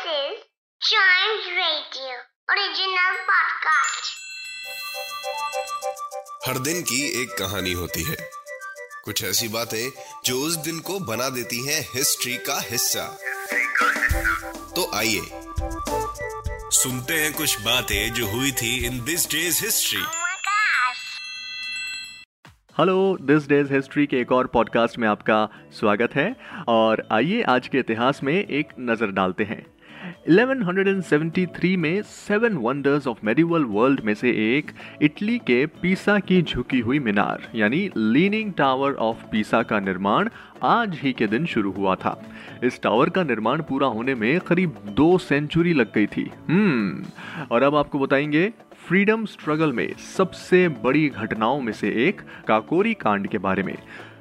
This is Chimes Radio original podcast. हर दिन की एक कहानी होती है कुछ ऐसी बातें जो उस दिन को बना देती हैं हिस्ट्री का हिस्सा तो आइए सुनते हैं कुछ बातें जो हुई थी in this day's history. Hello this day's history के एक और पॉडकास्ट में आपका स्वागत है और आइए आज के इतिहास में एक नज़र डालते हैं 1173 में seven wonders of medieval world में से एक इटली के पीसा की झुकी हुई मीनार, यानी लीनिंग टावर ऑफ़ पीसा का निर्माण आज ही के दिन शुरू हुआ था। इस टावर का निर्माण पूरा होने में करीब दो सेंचुरी लग गई थी। हम्म और अब आपको बताएँगे, फ्रीडम स्ट्रगल में सबसे बड़ी घटनाओं में से एक, काकोरी कांड के बारे में।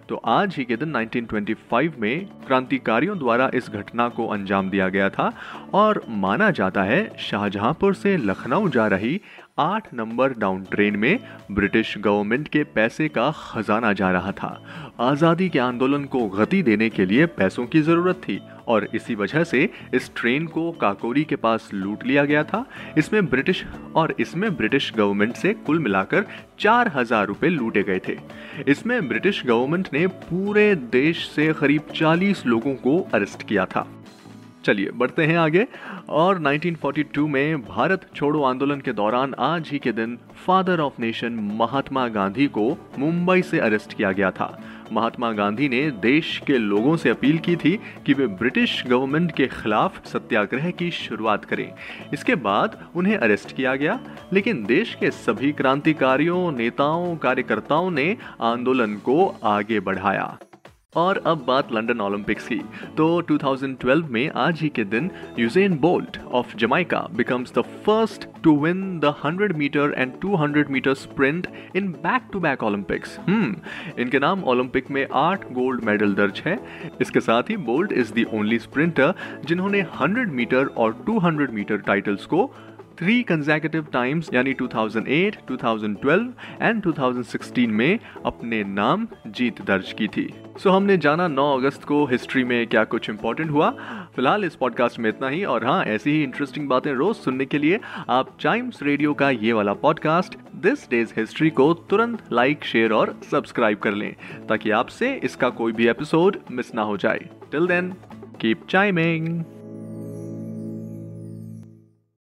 तो आज ही के दिन 1925 में क्रांतिकारियों द्वारा इस घटना को अंजाम दिया गया था और माना जाता है शाहजहांपुर से लखनऊ जा रही आठ नंबर डाउन ट्रेन में ब्रिटिश गवर्नमेंट के पैसे का खजाना जा रहा था। आज़ादी के आंदोलन को गति देने के लिए पैसों की ज़रूरत थी और इसी वजह से इस ट्रेन को काकोरी के पास लूट लिया गया था। इसमें ब्रिटिश और इसमें ब्रिटिश गवर्नमेंट से कुल मिलाकर चार हज़ार रुपये लूटे गए थे। इसमें ब्रिटिश गवर्नमेंट ने पूरे देश से करीब 40 लोगों को अरेस्ट किया था। चलिए, बढ़ते हैं आगे। और 1942 में भारत छोड़ो आंदोलन के दौरान आज ही के दिन father of nation Mahatma Gandhi को मुंबई से अरेस्ट किया गया था। महात्मा गांधी ने देश के लोगों से अपील की थी कि वे ब्रिटिश गवर्नमेंट के खिलाफ सत्याग्रह की शुरुआत करें। इसके बाद उन्हें अरेस्ट किया गया, लेकिन देश के सभी क्रांतिकारियों, नेताओं, कार्यकर्ताओं ने आंदोलन को आगे बढ़ाया। और अब बात लंदन ओलंपिक्स की। तो 2012 में आज ही के दिन Usain Bolt of Jamaica becomes the first to win the 100 metre and 200 metre sprint in back to back Olympics hmm इनके नाम ओलंपिक में आठ गोल्ड मेडल दर्ज है। इसके साथ ही Bolt is the only sprinter जिन्होंने 100 मीटर और 200 मीटर टाइटल्स को थ्री कंजेकेटिव टाइम्स यानी 2008, 2012 एंड 2016 में अपने नाम जीत दर्ज की थी। सो so, हमने जाना 9 अगस्त को हिस्ट्री में क्या कुछ इंपॉर्टेंट हुआ। फ़िलहाल इस पॉडकास्ट में इतना ही और हाँ ऐसी ही इंटरेस्टिंग बातें रोज सुनने के लिए आप टाइम्स रेडियो का ये वाला पॉडकास्ट दिस डेज़ हिस्ट्री को तुरंत लाइक शेयर और सब्सक्राइब कर लें ताकि आपसे इसका कोई भी एपिसोड मिस ना हो जाए। Till then keep chiming